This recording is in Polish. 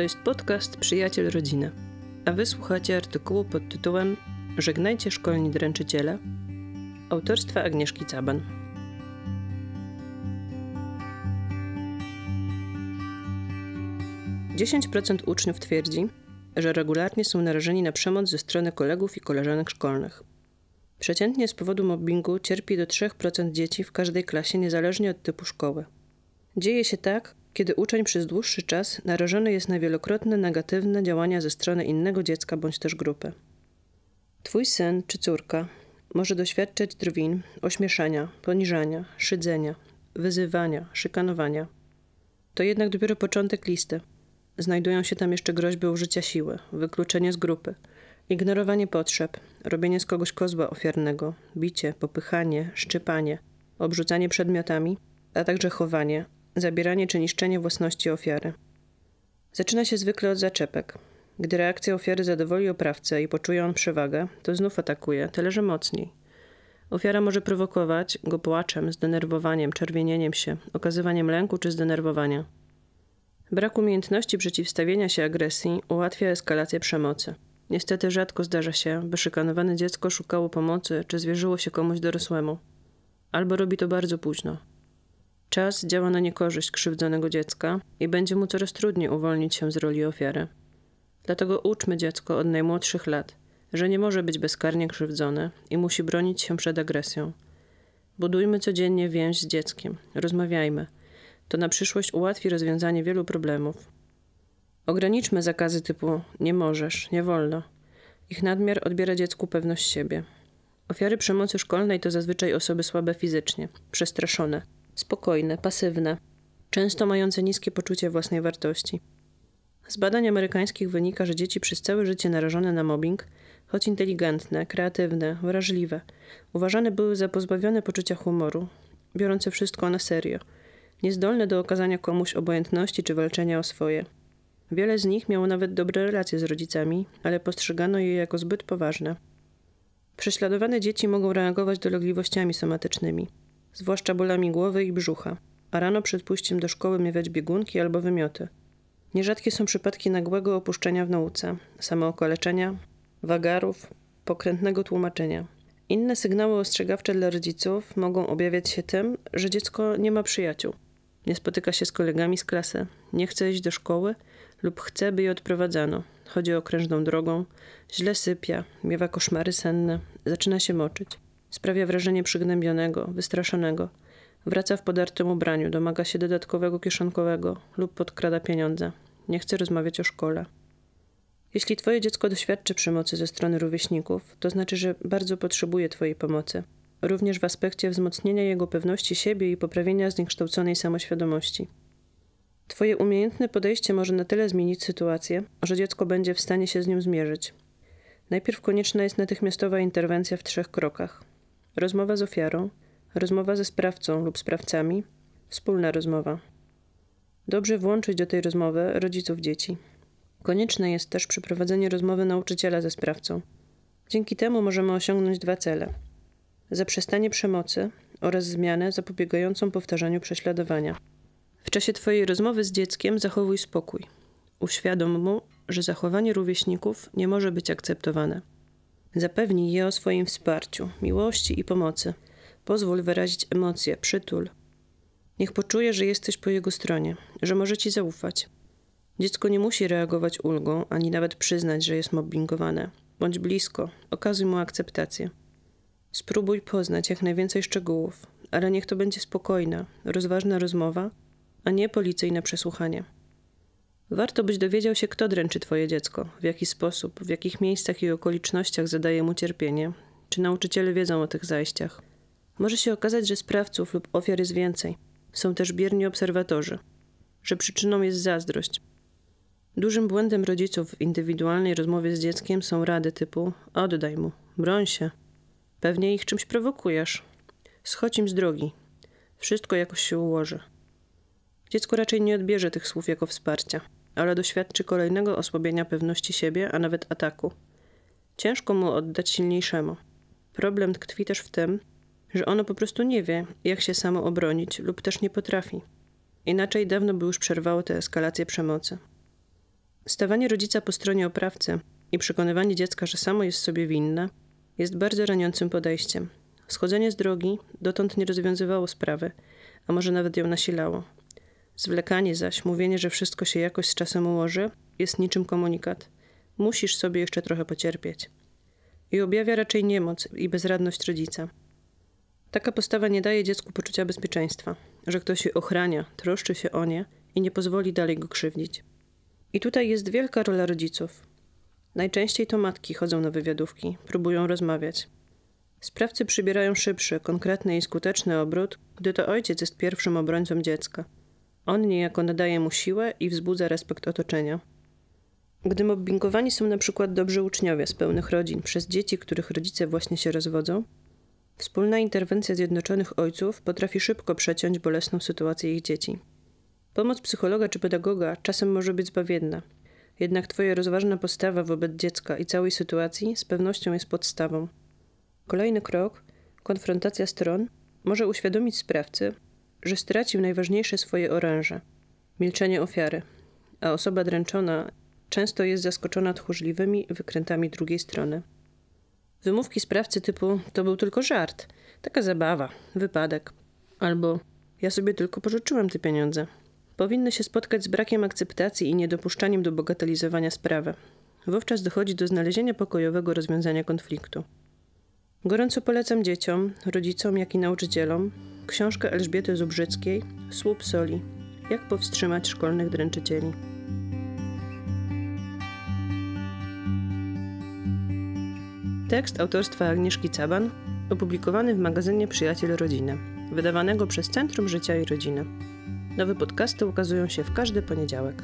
To jest podcast Przyjaciel Rodziny, a wysłuchacie artykułu pod tytułem Żegnajcie szkolni dręczyciele autorstwa Agnieszki Caban. Dziesięć procent uczniów twierdzi, że regularnie są narażeni na przemoc ze strony kolegów i koleżanek szkolnych. Przeciętnie z powodu mobbingu cierpi do 3% dzieci w każdej klasie, niezależnie od typu szkoły. Dzieje się tak, kiedy uczeń przez dłuższy czas narażony jest na wielokrotne negatywne działania ze strony innego dziecka bądź też grupy. Twój syn czy córka może doświadczać drwin, ośmieszania, poniżania, szydzenia, wyzywania, szykanowania. To jednak dopiero początek listy. Znajdują się tam jeszcze groźby użycia siły, wykluczenie z grupy, ignorowanie potrzeb, robienie z kogoś kozła ofiarnego, bicie, popychanie, szczypanie, obrzucanie przedmiotami, a także chowanie, zabieranie czy niszczenie własności ofiary. Zaczyna się zwykle od zaczepek. Gdy reakcja ofiary zadowoli oprawcę i poczuje on przewagę, to znów atakuje, tyle że mocniej. Ofiara może prowokować go płaczem, zdenerwowaniem, czerwienieniem się, okazywaniem lęku czy zdenerwowania. Brak umiejętności przeciwstawienia się agresji ułatwia eskalację przemocy. Niestety rzadko zdarza się, by szykanowane dziecko szukało pomocy czy zwierzyło się komuś dorosłemu. Albo robi to bardzo późno. Czas działa na niekorzyść krzywdzonego dziecka i będzie mu coraz trudniej uwolnić się z roli ofiary. Dlatego uczmy dziecko od najmłodszych lat, że nie może być bezkarnie krzywdzone i musi bronić się przed agresją. Budujmy codziennie więź z dzieckiem, rozmawiajmy. To na przyszłość ułatwi rozwiązanie wielu problemów. Ograniczmy zakazy typu nie możesz, nie wolno. Ich nadmiar odbiera dziecku pewność siebie. Ofiary przemocy szkolnej to zazwyczaj osoby słabe fizycznie, przestraszone, spokojne, pasywne, często mające niskie poczucie własnej wartości. Z badań amerykańskich wynika, że dzieci przez całe życie narażone na mobbing, choć inteligentne, kreatywne, wrażliwe, uważane były za pozbawione poczucia humoru, biorące wszystko na serio, niezdolne do okazania komuś obojętności czy walczenia o swoje. Wiele z nich miało nawet dobre relacje z rodzicami, ale postrzegano je jako zbyt poważne. Prześladowane dzieci mogą reagować dolegliwościami somatycznymi, zwłaszcza bolami głowy i brzucha, a rano przed pójściem do szkoły miewać biegunki albo wymioty. Nierzadkie są przypadki nagłego opuszczenia w nauce, samookaleczenia, wagarów, pokrętnego tłumaczenia. Inne sygnały ostrzegawcze dla rodziców mogą objawiać się tym, że dziecko nie ma przyjaciół, nie spotyka się z kolegami z klasy, nie chce iść do szkoły lub chce, by je odprowadzano. Chodzi okrężną drogą, źle sypia, miewa koszmary senne, zaczyna się moczyć. Sprawia wrażenie przygnębionego, wystraszonego. Wraca w podartym ubraniu, domaga się dodatkowego kieszonkowego lub podkrada pieniądze. Nie chce rozmawiać o szkole. Jeśli twoje dziecko doświadczy przemocy ze strony rówieśników, to znaczy, że bardzo potrzebuje twojej pomocy. Również w aspekcie wzmocnienia jego pewności siebie i poprawienia zniekształconej samoświadomości. Twoje umiejętne podejście może na tyle zmienić sytuację, że dziecko będzie w stanie się z nią zmierzyć. Najpierw konieczna jest natychmiastowa interwencja w trzech krokach: rozmowa z ofiarą, rozmowa ze sprawcą lub sprawcami, wspólna rozmowa. Dobrze włączyć do tej rozmowy rodziców dzieci. Konieczne jest też przeprowadzenie rozmowy nauczyciela ze sprawcą. Dzięki temu możemy osiągnąć dwa cele: zaprzestanie przemocy oraz zmianę zapobiegającą powtarzaniu prześladowania. W czasie Twojej rozmowy z dzieckiem zachowuj spokój. Uświadom mu, że zachowanie rówieśników nie może być akceptowane. Zapewnij je o swoim wsparciu, miłości i pomocy. Pozwól wyrazić emocje, przytul. Niech poczuje, że jesteś po jego stronie, że może ci zaufać. Dziecko nie musi reagować ulgą, ani nawet przyznać, że jest mobbingowane. Bądź blisko, okazuj mu akceptację. Spróbuj poznać jak najwięcej szczegółów, ale niech to będzie spokojna, rozważna rozmowa, a nie policyjne przesłuchanie. Warto byś dowiedział się, kto dręczy twoje dziecko, w jaki sposób, w jakich miejscach i okolicznościach zadaje mu cierpienie, czy nauczyciele wiedzą o tych zajściach. Może się okazać, że sprawców lub ofiar jest więcej. Są też bierni obserwatorzy, że przyczyną jest zazdrość. Dużym błędem rodziców w indywidualnej rozmowie z dzieckiem są rady typu oddaj mu, broń się. Pewnie ich czymś prowokujesz. Schodź im z drogi. Wszystko jakoś się ułoży. Dziecko raczej nie odbierze tych słów jako wsparcia, ale doświadczy kolejnego osłabienia pewności siebie, a nawet ataku. Ciężko mu oddać silniejszemu. Problem tkwi też w tym, że ono po prostu nie wie, jak się samo obronić, lub też nie potrafi. Inaczej dawno by już przerwało tę eskalację przemocy. Stawanie rodzica po stronie oprawcy i przekonywanie dziecka, że samo jest sobie winne, jest bardzo raniącym podejściem. Schodzenie z drogi dotąd nie rozwiązywało sprawy, a może nawet ją nasilało. Zwlekanie zaś, mówienie, że wszystko się jakoś z czasem ułoży, jest niczym komunikat. Musisz sobie jeszcze trochę pocierpieć. I objawia raczej niemoc i bezradność rodzica. Taka postawa nie daje dziecku poczucia bezpieczeństwa, że ktoś się ochrania, troszczy się o nie i nie pozwoli dalej go krzywdzić. I tutaj jest wielka rola rodziców. Najczęściej to matki chodzą na wywiadówki, próbują rozmawiać. Sprawcy przybierają szybszy, konkretny i skuteczny obrót, gdy to ojciec jest pierwszym obrońcą dziecka. On niejako nadaje mu siłę i wzbudza respekt otoczenia. Gdy mobbingowani są na przykład dobrzy uczniowie z pełnych rodzin przez dzieci, których rodzice właśnie się rozwodzą, wspólna interwencja zjednoczonych ojców potrafi szybko przeciąć bolesną sytuację ich dzieci. Pomoc psychologa czy pedagoga czasem może być zbawienna, jednak Twoja rozważna postawa wobec dziecka i całej sytuacji z pewnością jest podstawą. Kolejny krok, konfrontacja stron, może uświadomić sprawcy, że stracił najważniejsze swoje oręże milczenie ofiary, a osoba dręczona często jest zaskoczona tchórzliwymi wykrętami drugiej strony. Wymówki sprawcy typu to był tylko żart, taka zabawa, wypadek, albo ja sobie tylko pożyczyłem te pieniądze, powinny się spotkać z brakiem akceptacji i niedopuszczaniem do bagatelizowania sprawy. Wówczas dochodzi do znalezienia pokojowego rozwiązania konfliktu. Gorąco polecam dzieciom, rodzicom, jak i nauczycielom książkę Elżbiety Zubrzyckiej Słup soli. Jak powstrzymać szkolnych dręczycieli. Tekst autorstwa Agnieszki Caban, opublikowany w magazynie Przyjaciel Rodziny, wydawanego przez Centrum Życia i Rodziny. Nowe podcasty ukazują się w każdy poniedziałek.